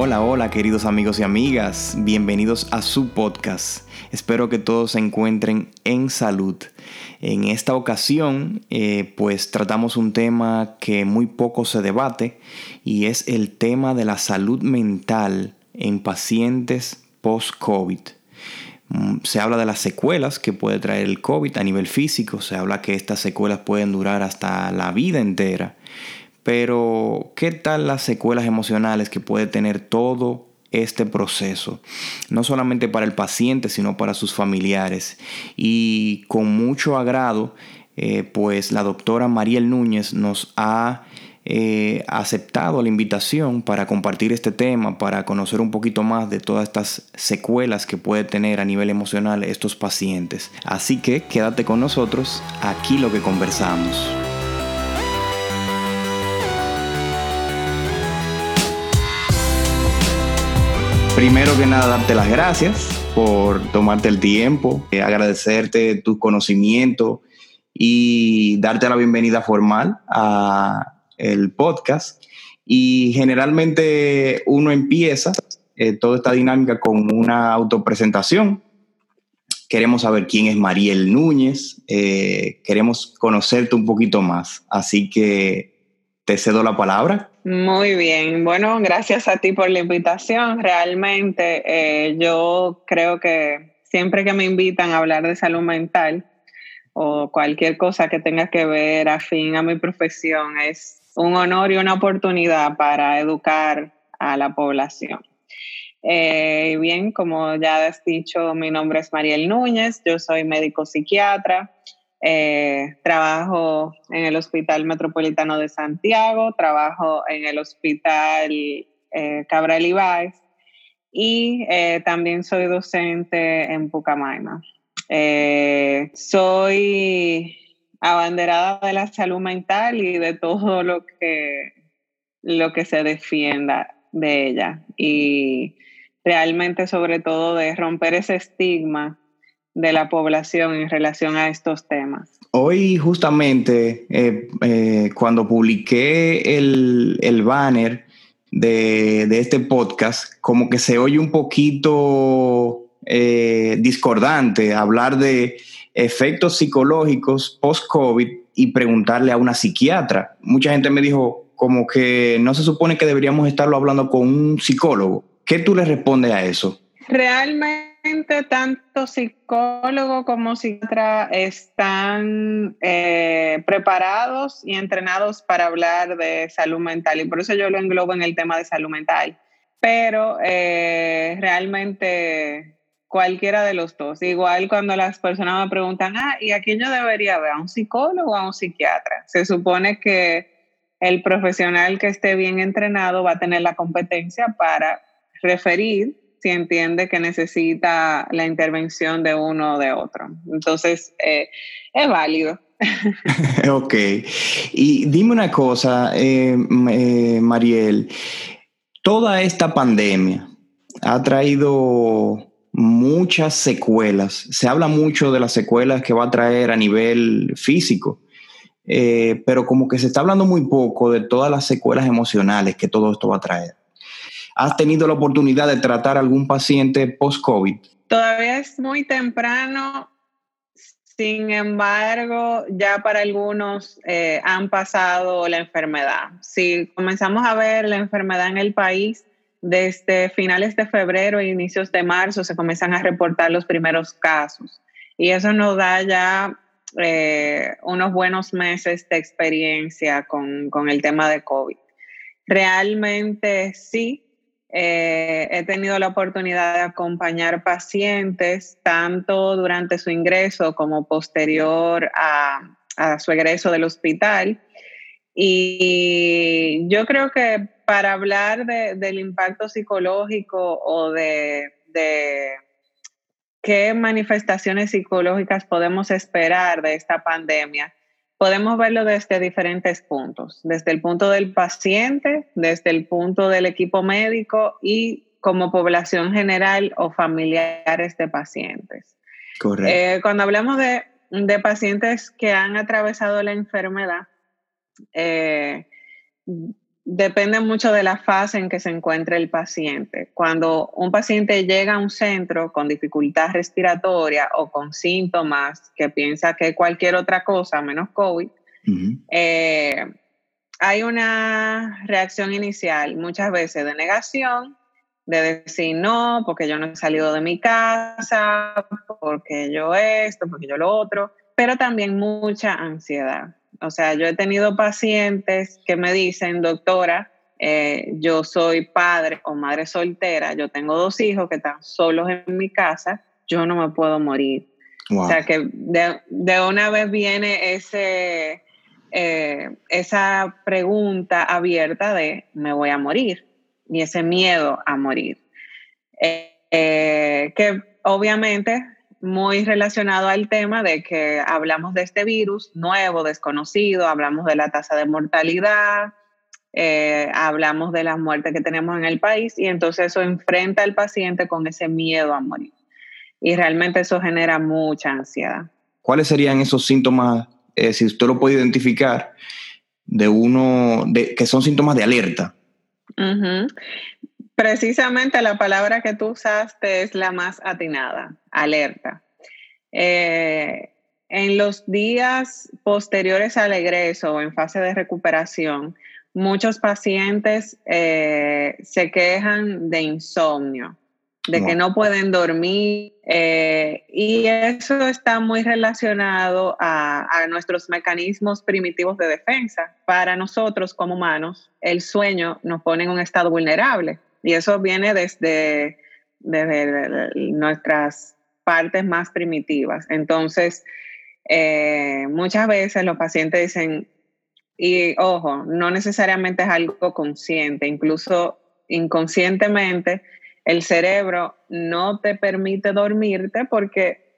Hola, hola queridos amigos y amigas, bienvenidos a su podcast. Espero que todos se encuentren en salud. En esta ocasión, eh, pues tratamos un tema que muy poco se debate y es el tema de la salud mental en pacientes post-COVID. Mm, se habla de las secuelas que puede traer el COVID a nivel físico, se habla que estas secuelas pueden durar hasta la vida entera. Pero, ¿qué tal las secuelas emocionales que puede tener todo este proceso? No solamente para el paciente, sino para sus familiares. Y con mucho agrado, eh, pues la doctora Mariel Núñez nos ha eh, aceptado la invitación para compartir este tema, para conocer un poquito más de todas estas secuelas que puede tener a nivel emocional estos pacientes. Así que quédate con nosotros, aquí lo que conversamos. Primero que nada, darte las gracias por tomarte el tiempo, eh, agradecerte tu conocimiento y darte la bienvenida formal a el podcast. Y generalmente uno empieza eh, toda esta dinámica con una autopresentación. Queremos saber quién es Mariel Núñez, eh, queremos conocerte un poquito más. Así que te cedo la palabra. Muy bien, bueno, gracias a ti por la invitación. Realmente eh, yo creo que siempre que me invitan a hablar de salud mental o cualquier cosa que tenga que ver afín a mi profesión es un honor y una oportunidad para educar a la población. Eh, bien, como ya has dicho, mi nombre es Mariel Núñez, yo soy médico psiquiatra. Eh, trabajo en el Hospital Metropolitano de Santiago, trabajo en el Hospital eh, Cabral Ibáez y eh, también soy docente en Pucamaima. soy abanderada de la salud mental y de todo lo que, lo que se defienda de ella y realmente sobre todo de romper ese estigma de la población en relación a estos temas. Hoy justamente, eh, eh, cuando publiqué el, banner de, este podcast, como que se oye un poquito eh, discordante hablar de efectos psicológicos post-COVID y preguntarle a una psiquiatra. Mucha gente me dijo como que no se supone que deberíamos estarlo hablando con un psicólogo. ¿Qué tú le respondes a eso? Realmente tanto psicólogo como psiquiatra están eh, preparados y entrenados para hablar de salud mental y por eso yo lo englobo en el tema de salud mental. Pero eh, realmente cualquiera de los dos. Igual cuando las personas me preguntan, ah, ¿y a quién yo debería ver? ¿A un psicólogo o a un psiquiatra? Se supone que el profesional que esté bien entrenado va a tener la competencia para referir si entiende que necesita la intervención de uno o de otro. Entonces, eh, es válido. ok. Y dime una cosa, eh, eh, Mariel, toda esta pandemia ha traído muchas secuelas. Se habla mucho de las secuelas que va a traer a nivel físico, pero como que se está hablando muy poco de todas las secuelas emocionales que todo esto va a traer. ¿Has tenido la oportunidad de tratar algún paciente post-COVID? Todavía es muy temprano. Sin embargo, ya para algunos eh, han pasado la enfermedad. Si comenzamos a ver la enfermedad en el país, desde finales de febrero e inicios de marzo se comienzan a reportar los primeros casos. Y eso nos da ya eh, unos buenos meses de experiencia con, con el tema de COVID. Realmente sí, eh, he tenido la oportunidad de acompañar pacientes tanto durante su ingreso como posterior a, su egreso del hospital. Y yo creo que para hablar del impacto psicológico o de, de qué manifestaciones psicológicas podemos esperar de esta pandemia, podemos verlo desde diferentes puntos, desde el punto del paciente, desde el punto del equipo médico y como población general o familiares de pacientes. Correcto. Eh, cuando hablamos de, pacientes que han atravesado la enfermedad, eh, depende mucho de la fase en que se encuentre el paciente. Cuando un paciente llega a un centro con dificultad respiratoria o con síntomas que piensa que cualquier otra cosa menos COVID, eh, hay una reacción inicial muchas veces de negación, de decir no, porque yo no he salido de mi casa, porque yo esto, porque yo lo otro, pero también mucha ansiedad. O sea, yo he tenido pacientes que me dicen, doctora, eh, yo soy padre o madre soltera, yo tengo dos hijos que están solos en mi casa, yo no me puedo morir. O sea, que de, una vez viene ese, eh, esa pregunta abierta de, ¿me voy a morir? Y ese miedo a morir. Eh, que obviamente muy relacionado al tema de que hablamos de este virus nuevo, desconocido, hablamos de la tasa de mortalidad, eh, hablamos de las muertes que tenemos en el país y entonces eso enfrenta al paciente con ese miedo a morir. Y realmente eso genera mucha ansiedad. ¿Cuáles serían esos síntomas, eh, si usted lo puede identificar, de uno, de, que son síntomas de alerta? Precisamente la palabra que tú usaste es la más atinada, alerta. Eh, en los días posteriores al egreso o en fase de recuperación, muchos pacientes eh, se quejan de insomnio, de que no pueden dormir eh, y eso está muy relacionado a, a, nuestros mecanismos primitivos de defensa. Para nosotros como humanos, el sueño nos pone en un estado vulnerable. Y eso viene desde, nuestras partes más primitivas. Entonces, eh, muchas veces los pacientes dicen, y ojo, no necesariamente es algo consciente, incluso inconscientemente el cerebro no te permite dormirte porque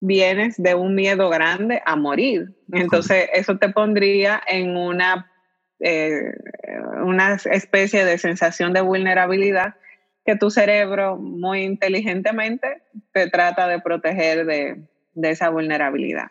vienes de un miedo grande a morir. Entonces, eso te pondría en una eh, una especie de sensación de vulnerabilidad que tu cerebro muy inteligentemente te trata de proteger de, esa vulnerabilidad.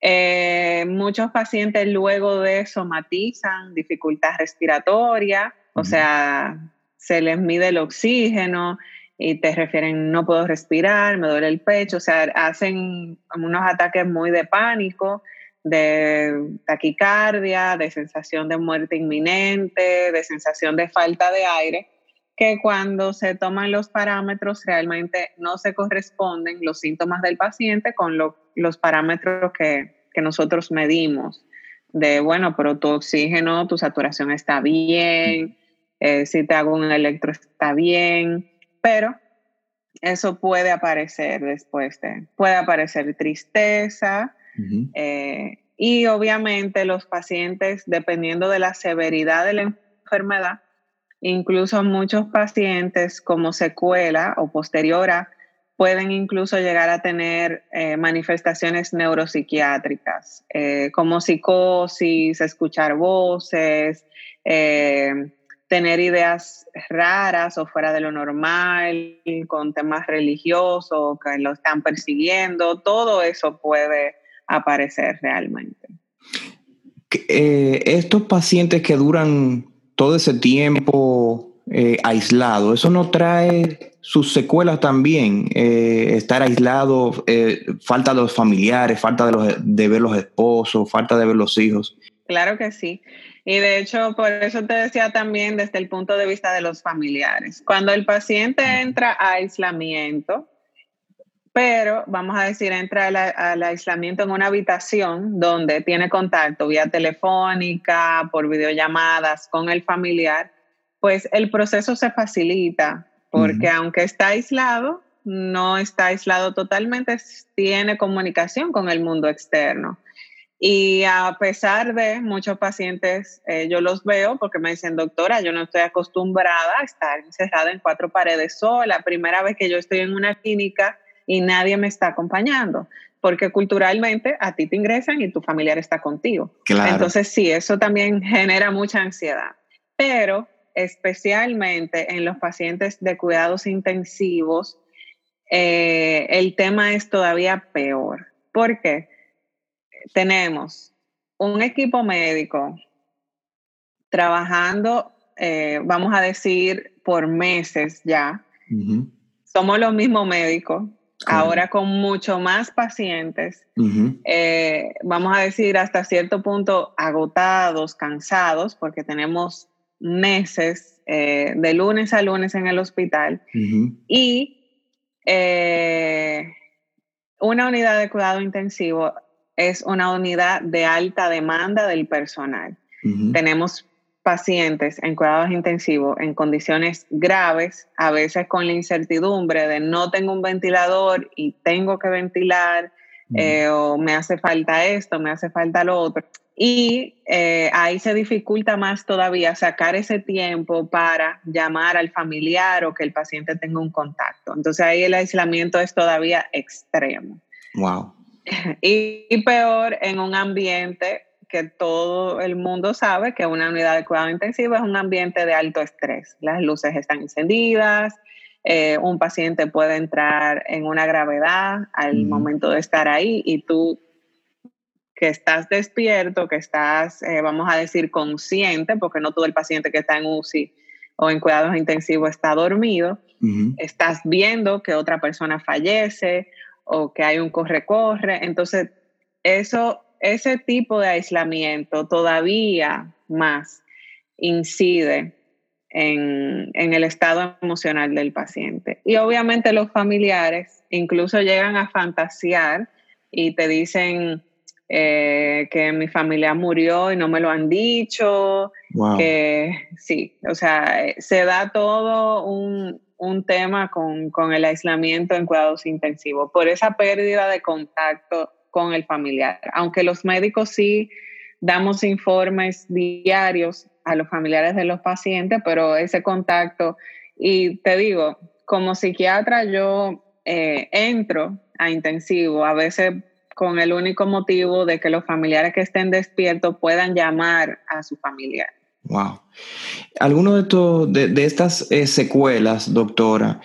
Eh, muchos pacientes luego de somatizan dificultad respiratoria, o sea, se les mide el oxígeno y te refieren no puedo respirar, me duele el pecho, o sea, hacen unos ataques muy de pánico de taquicardia, de sensación de muerte inminente, de sensación de falta de aire, que cuando se toman los parámetros realmente no se corresponden los síntomas del paciente con los parámetros que, nosotros medimos. De, bueno, pero tu oxígeno, tu saturación está bien, eh, si te hago un electro está bien, pero eso puede aparecer después de, puede aparecer tristeza, eh, y obviamente los pacientes, dependiendo de la severidad de la enfermedad, incluso muchos pacientes como secuela o posteriora pueden incluso llegar a tener eh, manifestaciones neuropsiquiátricas, eh, como psicosis, escuchar voces, tener ideas raras o fuera de lo normal, con temas religiosos que lo están persiguiendo, todo eso puede aparecer realmente. Eh, estos pacientes que duran todo ese tiempo eh, aislado, ¿eso no trae sus secuelas también? Eh, estar aislado, falta de los familiares, falta de, los, de ver los esposos, falta de ver los hijos. Claro que sí. Y de hecho, por eso te decía también desde el punto de vista de los familiares. Cuando el paciente entra a aislamiento, pero vamos a decir, entra al, aislamiento en una habitación donde tiene contacto vía telefónica, por videollamadas con el familiar, pues el proceso se facilita porque aunque está aislado, no está aislado totalmente, tiene comunicación con el mundo externo. Y a pesar de muchos pacientes, eh, yo los veo porque me dicen, doctora, yo no estoy acostumbrada a estar encerrada en cuatro paredes sola. Primera vez que yo estoy en una clínica y nadie me está acompañando, porque culturalmente a ti te ingresan y tu familiar está contigo. Entonces sí, eso también genera mucha ansiedad, pero especialmente en los pacientes de cuidados intensivos, eh, el tema es todavía peor, porque tenemos un equipo médico trabajando, eh, vamos a decir, por meses ya. Somos los mismos médicos, ahora con mucho más pacientes, eh, vamos a decir hasta cierto punto agotados, cansados, porque tenemos meses eh, de lunes a lunes en el hospital. Y una unidad de cuidado intensivo es una unidad de alta demanda del personal. Tenemos pacientes en cuidados intensivos en condiciones graves, a veces con la incertidumbre de no tengo un ventilador y tengo que ventilar, eh, o me hace falta esto, me hace falta lo otro. Y eh, ahí se dificulta más todavía sacar ese tiempo para llamar al familiar o que el paciente tenga un contacto. Entonces ahí el aislamiento es todavía extremo. Wow. Y, peor en un ambiente que todo el mundo sabe que una unidad de cuidado intensivo es un ambiente de alto estrés. Las luces están encendidas, eh, un paciente puede entrar en una gravedad al momento de estar ahí y tú que estás despierto, que estás, eh, vamos a decir, consciente, porque no todo el paciente que está en UCI o en cuidados intensivos está dormido, estás viendo que otra persona fallece o que hay un corre-corre. Entonces, eso, ese tipo de aislamiento todavía más incide en, en, el estado emocional del paciente. Y obviamente los familiares incluso llegan a fantasear y te dicen eh, que mi familia murió y no me lo han dicho, que sí, o sea, se da todo un, un tema con, con, el aislamiento en cuidados intensivos, por esa pérdida de contacto con el familiar. Aunque los médicos sí damos informes diarios a los familiares de los pacientes, pero ese contacto, y te digo, como psiquiatra yo eh, entro a intensivo, a veces con el único motivo de que los familiares que estén despiertos puedan llamar a su familiar. Wow. Alguno de, estos, de, estas eh, secuelas, doctora,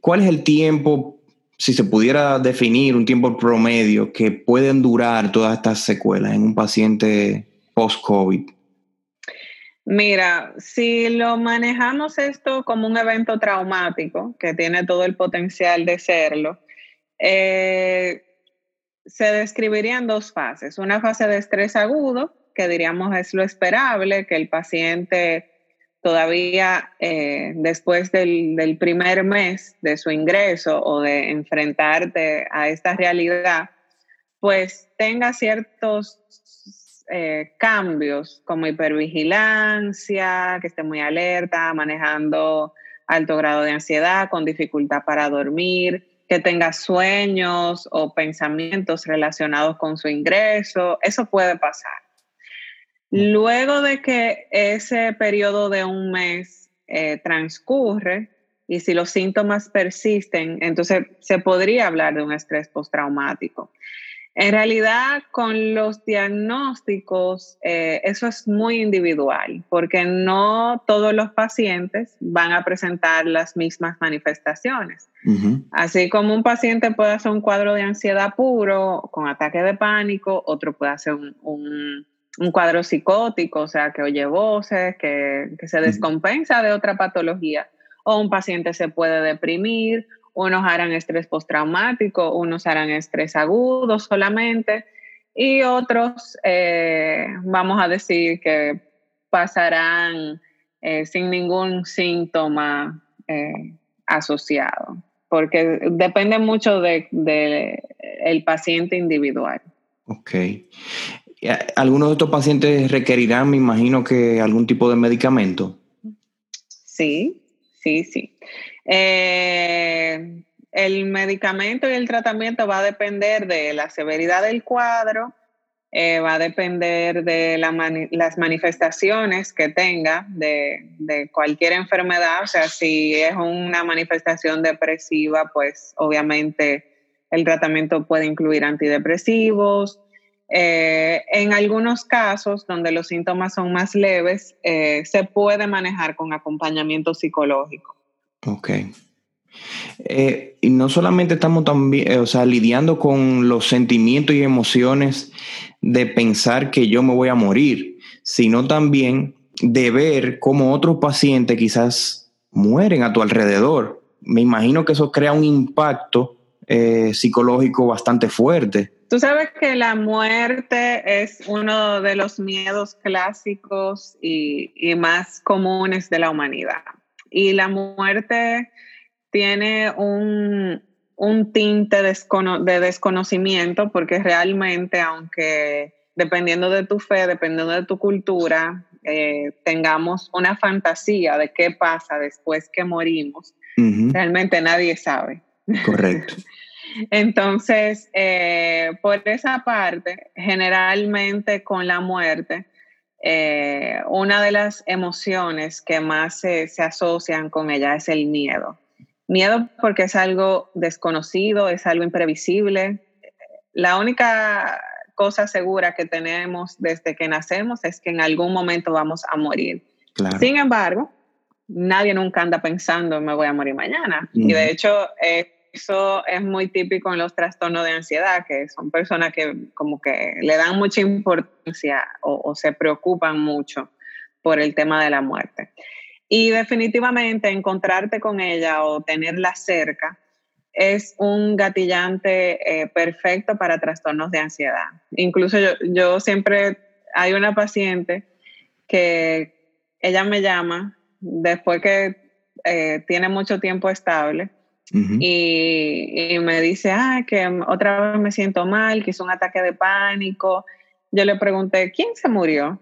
¿cuál es el tiempo, si se pudiera definir un tiempo promedio, que pueden durar todas estas secuelas en un paciente post-COVID? Mira, si lo manejamos esto como un evento traumático, que tiene todo el potencial de serlo, eh, se describirían dos fases. Una fase de estrés agudo, que diríamos es lo esperable, que el paciente todavía eh, después del, primer mes de su ingreso o de enfrentarte a esta realidad, pues tenga ciertos eh, cambios como hipervigilancia, que esté muy alerta, manejando alto grado de ansiedad, con dificultad para dormir, que tenga sueños o pensamientos relacionados con su ingreso, eso puede pasar. Luego de que ese periodo de un mes eh, transcurre y si los síntomas persisten, entonces se podría hablar de un estrés postraumático. En realidad, con los diagnósticos, eh, eso es muy individual, porque no todos los pacientes van a presentar las mismas manifestaciones. Así como un paciente puede hacer un cuadro de ansiedad puro, con ataque de pánico, otro puede hacer un un cuadro psicótico, o sea, que oye voces, que, se descompensa de otra patología, o un paciente se puede deprimir, unos harán estrés postraumático, unos harán estrés agudo solamente, y otros, eh, vamos a decir que pasarán eh, sin ningún síntoma eh, asociado, porque depende mucho del de, el paciente individual. Ok. ¿Algunos de estos pacientes requerirán, me imagino, que algún tipo de medicamento? Sí, sí, sí. Eh, el medicamento y el tratamiento va a depender de la severidad del cuadro, eh, va a depender de las manifestaciones que tenga de, de, cualquier enfermedad. O sea, si es una manifestación depresiva, pues obviamente el tratamiento puede incluir antidepresivos, eh, en algunos casos, donde los síntomas son más leves, eh, se puede manejar con acompañamiento psicológico. Ok. Eh, y no solamente estamos también, o sea, lidiando con los sentimientos y emociones de pensar que yo me voy a morir, sino también de ver cómo otros pacientes quizás mueren a tu alrededor. Me imagino que eso crea un impacto psicológico bastante fuerte. Tú sabes que la muerte es uno de los miedos clásicos y, y más comunes de la humanidad. Y la muerte tiene un, un tinte de desconocimiento porque realmente, aunque dependiendo de tu fe, dependiendo de tu cultura, eh, tengamos una fantasía de qué pasa después que morimos, realmente nadie sabe. Correcto. Entonces, eh, por esa parte, generalmente con la muerte, eh, una de las emociones que más se, se asocian con ella es el miedo. Miedo porque es algo desconocido, es algo imprevisible. La única cosa segura que tenemos desde que nacemos es que en algún momento vamos a morir. Sin embargo, nadie nunca anda pensando me voy a morir mañana. Y de hecho, eso es muy típico en los trastornos de ansiedad, que son personas que como que le dan mucha importancia o se preocupan mucho por el tema de la muerte. Y definitivamente encontrarte con ella o tenerla cerca es un gatillante eh, perfecto para trastornos de ansiedad. Incluso yo, siempre, hay una paciente que ella me llama después que eh, tiene mucho tiempo estable y, y, me dice, ah, que otra vez me siento mal, que hizo un ataque de pánico. Yo le pregunté, ¿quién se murió?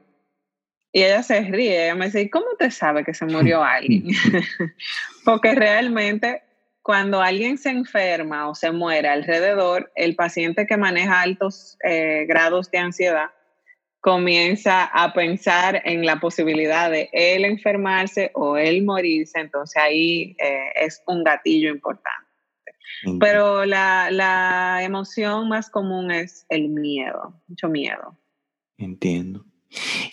Y ella se ríe, ella me dice, ¿y cómo te sabe que se murió alguien? Porque realmente cuando alguien se enferma o se muere alrededor, el paciente que maneja altos eh, grados de ansiedad comienza a pensar en la posibilidad de él enfermarse o él morirse, entonces ahí eh, es un gatillo importante. Pero la, la emoción más común es el miedo, mucho miedo. Entiendo.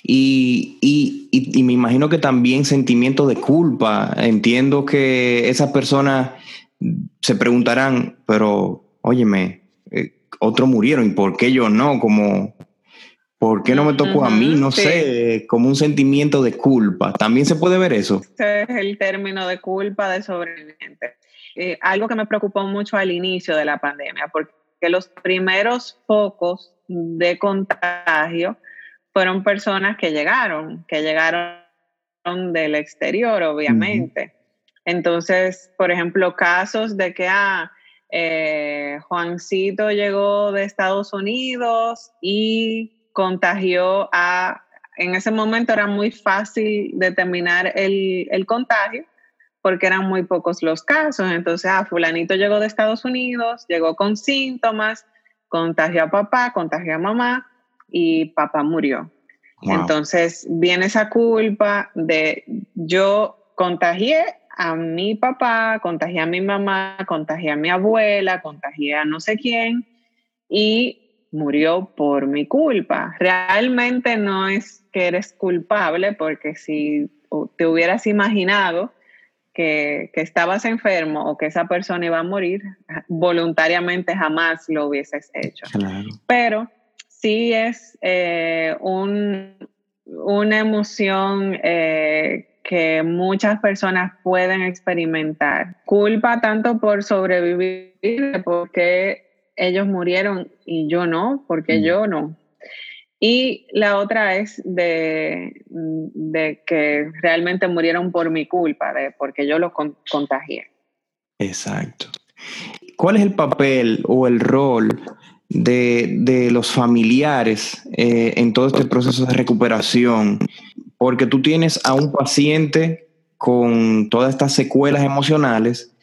Y, y, me imagino que también sentimiento de culpa. Entiendo que esas personas se preguntarán, pero óyeme, eh, otros murieron y por qué yo no, como, ¿por qué no me tocó a mí? No sé, como un sentimiento de culpa. ¿También se puede ver eso? Ese es el término de culpa de sobreviviente. Eh, algo que me preocupó mucho al inicio de la pandemia, porque los primeros focos de contagio fueron personas que llegaron, que llegaron del exterior, obviamente. Entonces, por ejemplo, casos de que ah, eh, Juancito llegó de Estados Unidos y contagió a, en ese momento era muy fácil determinar el, el contagio porque eran muy pocos los casos. Entonces, ah, fulanito llegó de Estados Unidos, llegó con síntomas, contagió a papá, contagió a mamá y papá murió. Entonces viene esa culpa de yo contagié a mi papá, contagié a mi mamá, contagié a mi abuela, contagié a no sé quién y murió por mi culpa. Realmente no es que eres culpable porque si te hubieras imaginado que, que, estabas enfermo o que esa persona iba a morir, voluntariamente jamás lo hubieses hecho. Pero sí es eh, una emoción eh, que muchas personas pueden experimentar. Culpa tanto por sobrevivir, porque ellos murieron y yo no, porque mm. yo no. Y la otra es de, de, que realmente murieron por mi culpa, de porque yo los contagié. Exacto. ¿Cuál es el papel o el rol de, los familiares eh, en todo este proceso de recuperación, porque tú tienes a un paciente con todas estas secuelas emocionales,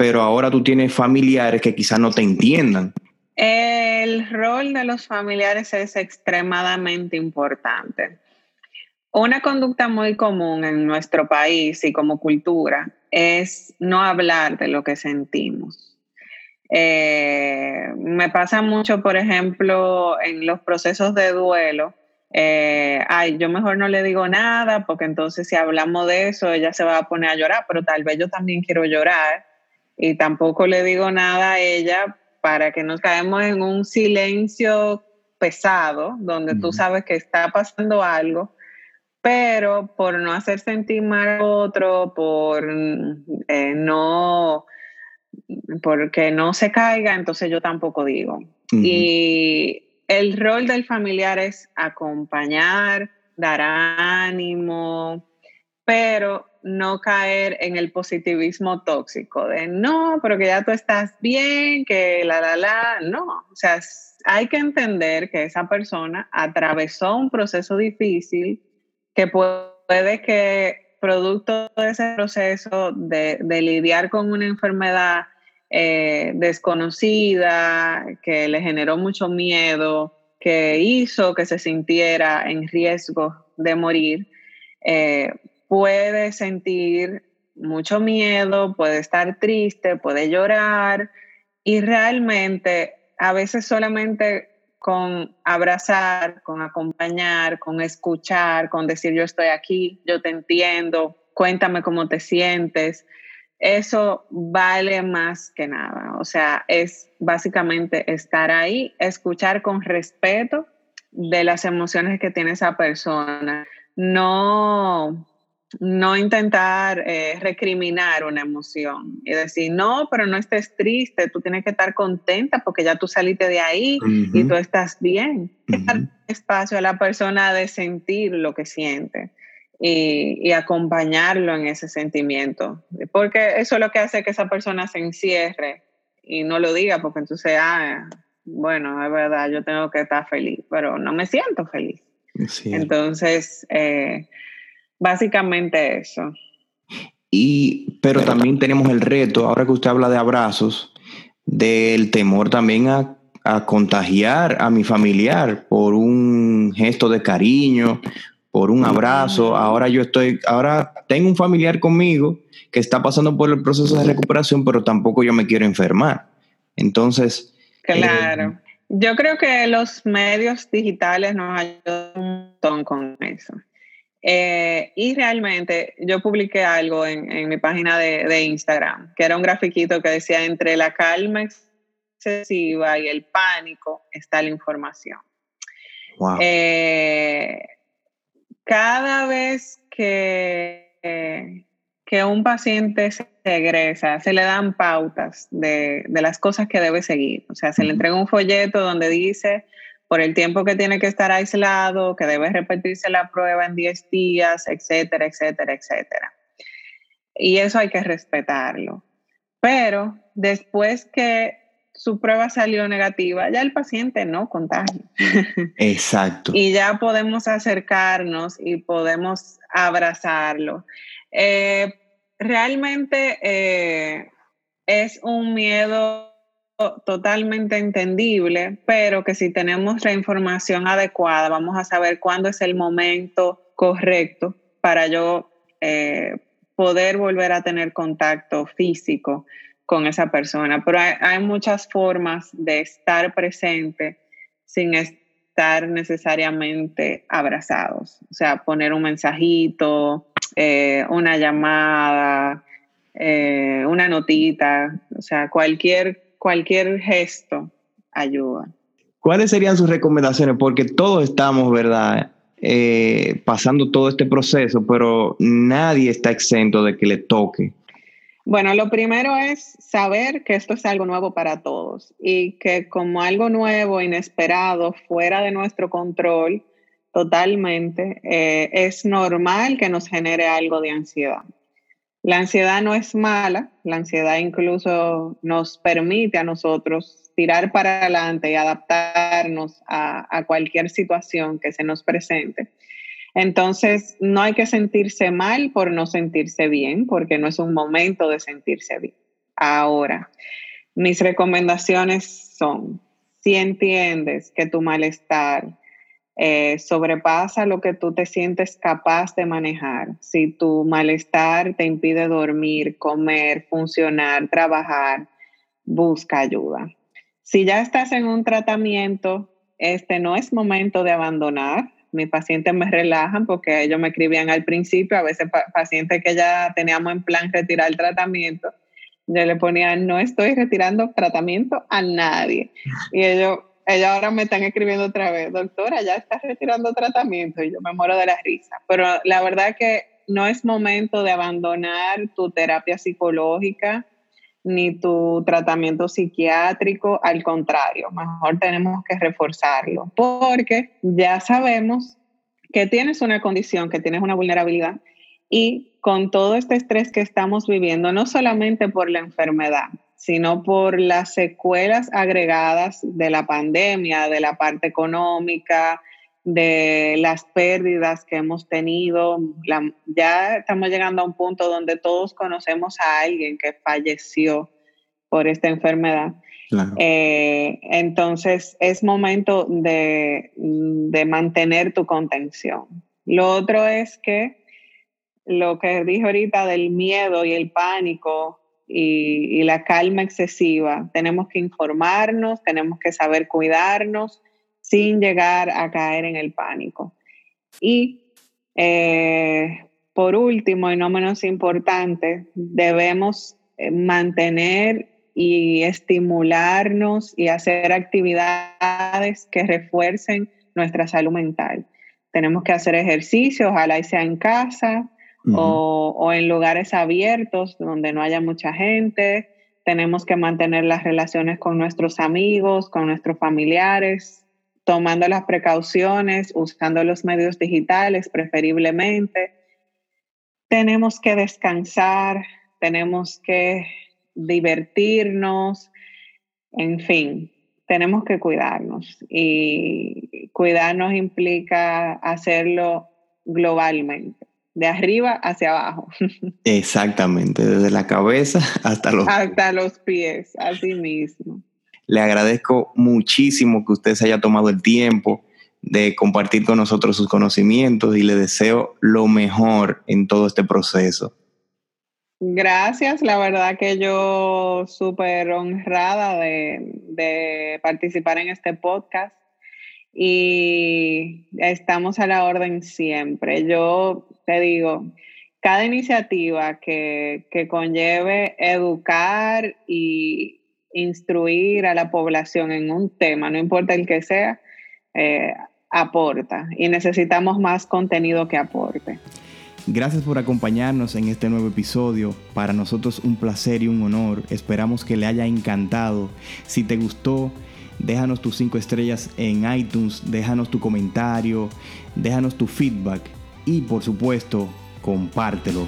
pero ahora tú tienes familiares que quizás no te entiendan. El rol de los familiares es extremadamente importante. Una conducta muy común en nuestro país y como cultura es no hablar de lo que sentimos eh, me pasa mucho, por ejemplo, en los procesos de duelo. Eh, ay, yo mejor no le digo nada porque entonces si hablamos de eso ella se va a poner a llorar, pero tal vez yo también quiero llorar y tampoco le digo nada a ella para que nos caemos en un silencio pesado donde tú sabes que está pasando algo, pero por no hacer sentir mal a otro, por eh, no, porque no se caiga, entonces yo tampoco digo. Y el rol del familiar es acompañar, dar ánimo, pero no caer en el positivismo tóxico de no, pero que ya tú estás bien, que la, la, la, no. O sea, hay que entender que esa persona atravesó un proceso difícil que puede que producto de ese proceso de, lidiar con una enfermedad eh, desconocida, que le generó mucho miedo, que hizo que se sintiera en riesgo de morir, eh, puede sentir mucho miedo, puede estar triste, puede llorar y realmente a veces solamente con abrazar, con acompañar, con escuchar, con decir yo estoy aquí, yo te entiendo, cuéntame cómo te sientes, eso vale más que nada. O sea, es básicamente estar ahí, escuchar con respeto de las emociones que tiene esa persona. No no intentar eh, recriminar una emoción y decir, no, pero no estés triste, tú tienes que estar contenta porque ya tú saliste de ahí y tú estás bien. Dar espacio a la persona de sentir lo que siente y, acompañarlo en ese sentimiento, porque eso es lo que hace que esa persona se encierre y no lo diga, porque entonces, ah, bueno, es verdad, yo tengo que estar feliz, pero no me siento feliz. Entonces, eh, Básicamente eso. Y, pero también tenemos el reto, ahora que usted habla de abrazos, del temor también a, contagiar a mi familiar por un gesto de cariño, por un abrazo. Ahora yo estoy, ahora tengo un familiar conmigo que está pasando por el proceso de recuperación, pero tampoco yo me quiero enfermar. Entonces. Claro. Eh, yo creo que los medios digitales nos ayudan un montón con eso. Eh, y realmente yo publiqué algo en, mi página de, Instagram, que era un grafiquito que decía, entre la calma excesiva y el pánico está la información. Eh, cada vez que, que un paciente se egresa, se le dan pautas de, de las cosas que debe seguir. O sea, se le entrega un folleto donde dice por el tiempo que tiene que estar aislado, que debe repetirse la prueba en 10 días, etcétera, etcétera, etcétera. Y eso hay que respetarlo. Pero después que su prueba salió negativa, ya el paciente no contagia. Exacto. y ya podemos acercarnos y podemos abrazarlo. Eh, realmente eh, es un miedo totalmente entendible, pero que si tenemos la información adecuada, vamos a saber cuándo es el momento correcto para yo eh, poder volver a tener contacto físico con esa persona. Pero hay, muchas formas de estar presente sin estar necesariamente abrazados. O sea, poner un mensajito, eh, una llamada, eh, una notita, o sea, cualquier cualquier gesto ayuda. ¿Cuáles serían sus recomendaciones? Porque todos estamos, ¿verdad? Eh, pasando todo este proceso, pero nadie está exento de que le toque. Bueno, lo primero es saber que esto es algo nuevo para todos y que como algo nuevo, inesperado, fuera de nuestro control totalmente, eh, es normal que nos genere algo de ansiedad. La ansiedad no es mala, la ansiedad incluso nos permite a nosotros tirar para adelante y adaptarnos a, cualquier situación que se nos presente. Entonces, no hay que sentirse mal por no sentirse bien, porque no es un momento de sentirse bien. Ahora, mis recomendaciones son, si entiendes que tu malestar eh, sobrepasa lo que tú te sientes capaz de manejar. Si tu malestar te impide dormir, comer, funcionar, trabajar, busca ayuda. Si ya estás en un tratamiento, este no es momento de abandonar. Mis pacientes me relajan porque ellos me escribían al principio, a veces pacientes que ya teníamos en plan retirar el tratamiento, yo le ponía, no estoy retirando tratamiento a nadie. Y ellos, ella ahora me están escribiendo otra vez, doctora, ya estás retirando tratamiento y yo me muero de la risa. Pero la verdad que no es momento de abandonar tu terapia psicológica ni tu tratamiento psiquiátrico, al contrario, mejor tenemos que reforzarlo, porque ya sabemos que tienes una condición, que tienes una vulnerabilidad y con todo este estrés que estamos viviendo, no solamente por la enfermedad, sino por las secuelas agregadas de la pandemia, de la parte económica, de las pérdidas que hemos tenido. ya estamos llegando a un punto donde todos conocemos a alguien que falleció por esta enfermedad. Eh, entonces es momento de, mantener tu contención. Lo otro es que lo que dije ahorita del miedo y el pánico y, la calma excesiva, tenemos que informarnos, tenemos que saber cuidarnos sin llegar a caer en el pánico. Y eh, por último, y no menos importante, debemos eh, mantener y estimularnos y hacer actividades que refuercen nuestra salud mental. Tenemos que hacer ejercicio, ojalá sea en casa o, en lugares abiertos donde no haya mucha gente. Tenemos que mantener las relaciones con nuestros amigos, con nuestros familiares, tomando las precauciones, usando los medios digitales preferiblemente. Tenemos que descansar, tenemos que divertirnos, en fin, tenemos que cuidarnos y cuidarnos implica hacerlo globalmente, de arriba hacia abajo. Exactamente, desde la cabeza hasta los hasta los pies, así mismo. Le agradezco muchísimo que usted se haya tomado el tiempo de compartir con nosotros sus conocimientos y le deseo lo mejor en todo este proceso. Gracias, la verdad que yo súper honrada de, participar en este podcast y estamos a la orden siempre. Yo te digo, cada iniciativa que, que conlleve educar y, instruir a la población en un tema, no importa el que sea, eh, aporta y necesitamos más contenido que aporte. Gracias por acompañarnos en este nuevo episodio. Para nosotros un placer y un honor. Esperamos que le haya encantado. Si te gustó, déjanos tus cinco estrellas en iTunes, déjanos tu comentario, déjanos tu feedback y por supuesto, compártelo.